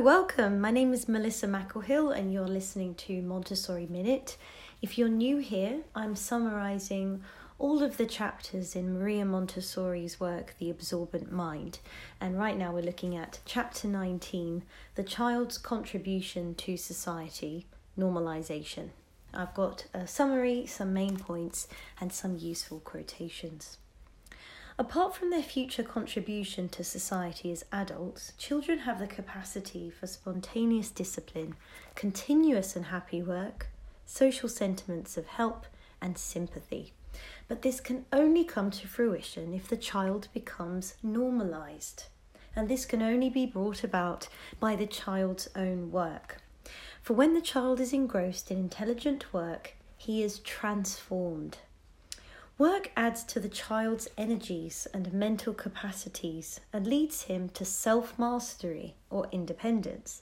welcome. My name is Melissa McElhill, and you're listening to Montessori Minute. If you're new here, I'm summarizing all of the chapters in Maria Montessori's work, The Absorbent Mind. And right now we're looking at chapter 19 The Child's Contribution to Society Normalization. I've got a summary, some main points, and some useful quotations. Apart from their future contribution to society as adults, children have the capacity for spontaneous discipline, continuous and happy work, social sentiments of help, and sympathy. But this can only come to fruition if the child becomes normalized. And this can only be brought about by the child's own work. For when the child is engrossed in intelligent work, he is transformed. Work adds to the child's energies and mental capacities and leads him to self mastery or independence.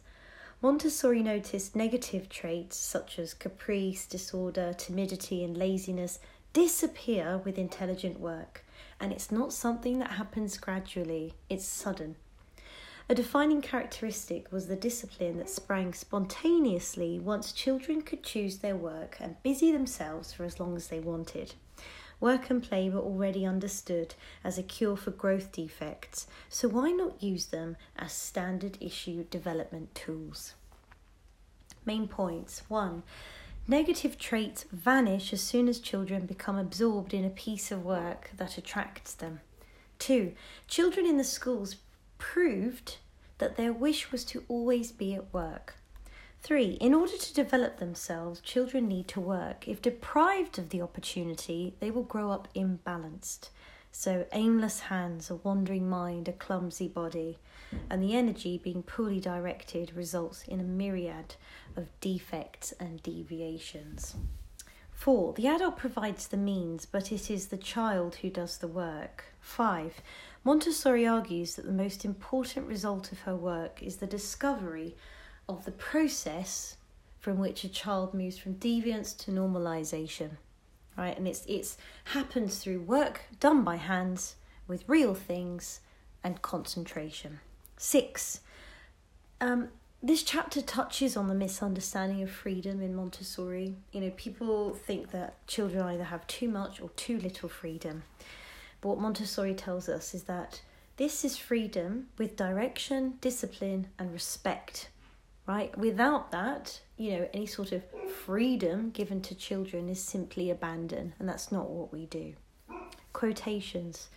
Montessori noticed negative traits such as caprice, disorder, timidity, and laziness disappear with intelligent work, and it's not something that happens gradually, it's sudden. A defining characteristic was the discipline that sprang spontaneously once children could choose their work and busy themselves for as long as they wanted. Work and play were already understood as a cure for growth defects, so why not use them as standard issue development tools? Main points 1. Negative traits vanish as soon as children become absorbed in a piece of work that attracts them. 2. Children in the schools proved that their wish was to always be at work. Three, in order to develop themselves, children need to work. If deprived of the opportunity, they will grow up imbalanced. So, aimless hands, a wandering mind, a clumsy body, and the energy being poorly directed results in a myriad of defects and deviations. Four, the adult provides the means, but it is the child who does the work. Five, Montessori argues that the most important result of her work is the discovery of the process from which a child moves from deviance to normalization right and it's it's happens through work done by hands with real things and concentration six um, this chapter touches on the misunderstanding of freedom in Montessori. You know, people think that children either have too much or too little freedom. But what Montessori tells us is that this is freedom with direction, discipline, and respect right? Without that, you know, any sort of freedom given to children is simply abandon, and that's not what we do. Quotations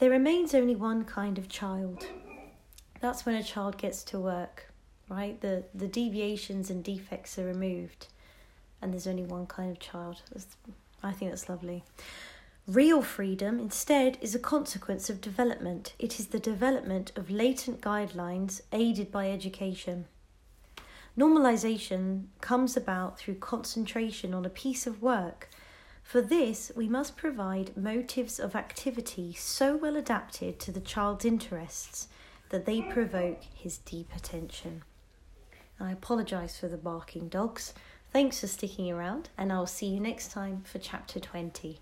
There remains only one kind of child. That's when a child gets to work, right? The, the deviations and defects are removed, and there's only one kind of child. I think that's lovely. Real freedom, instead, is a consequence of development. It is the development of latent guidelines aided by education. Normalization comes about through concentration on a piece of work. For this, we must provide motives of activity so well adapted to the child's interests that they provoke his deep attention. I apologise for the barking dogs. Thanks for sticking around, and I'll see you next time for chapter 20.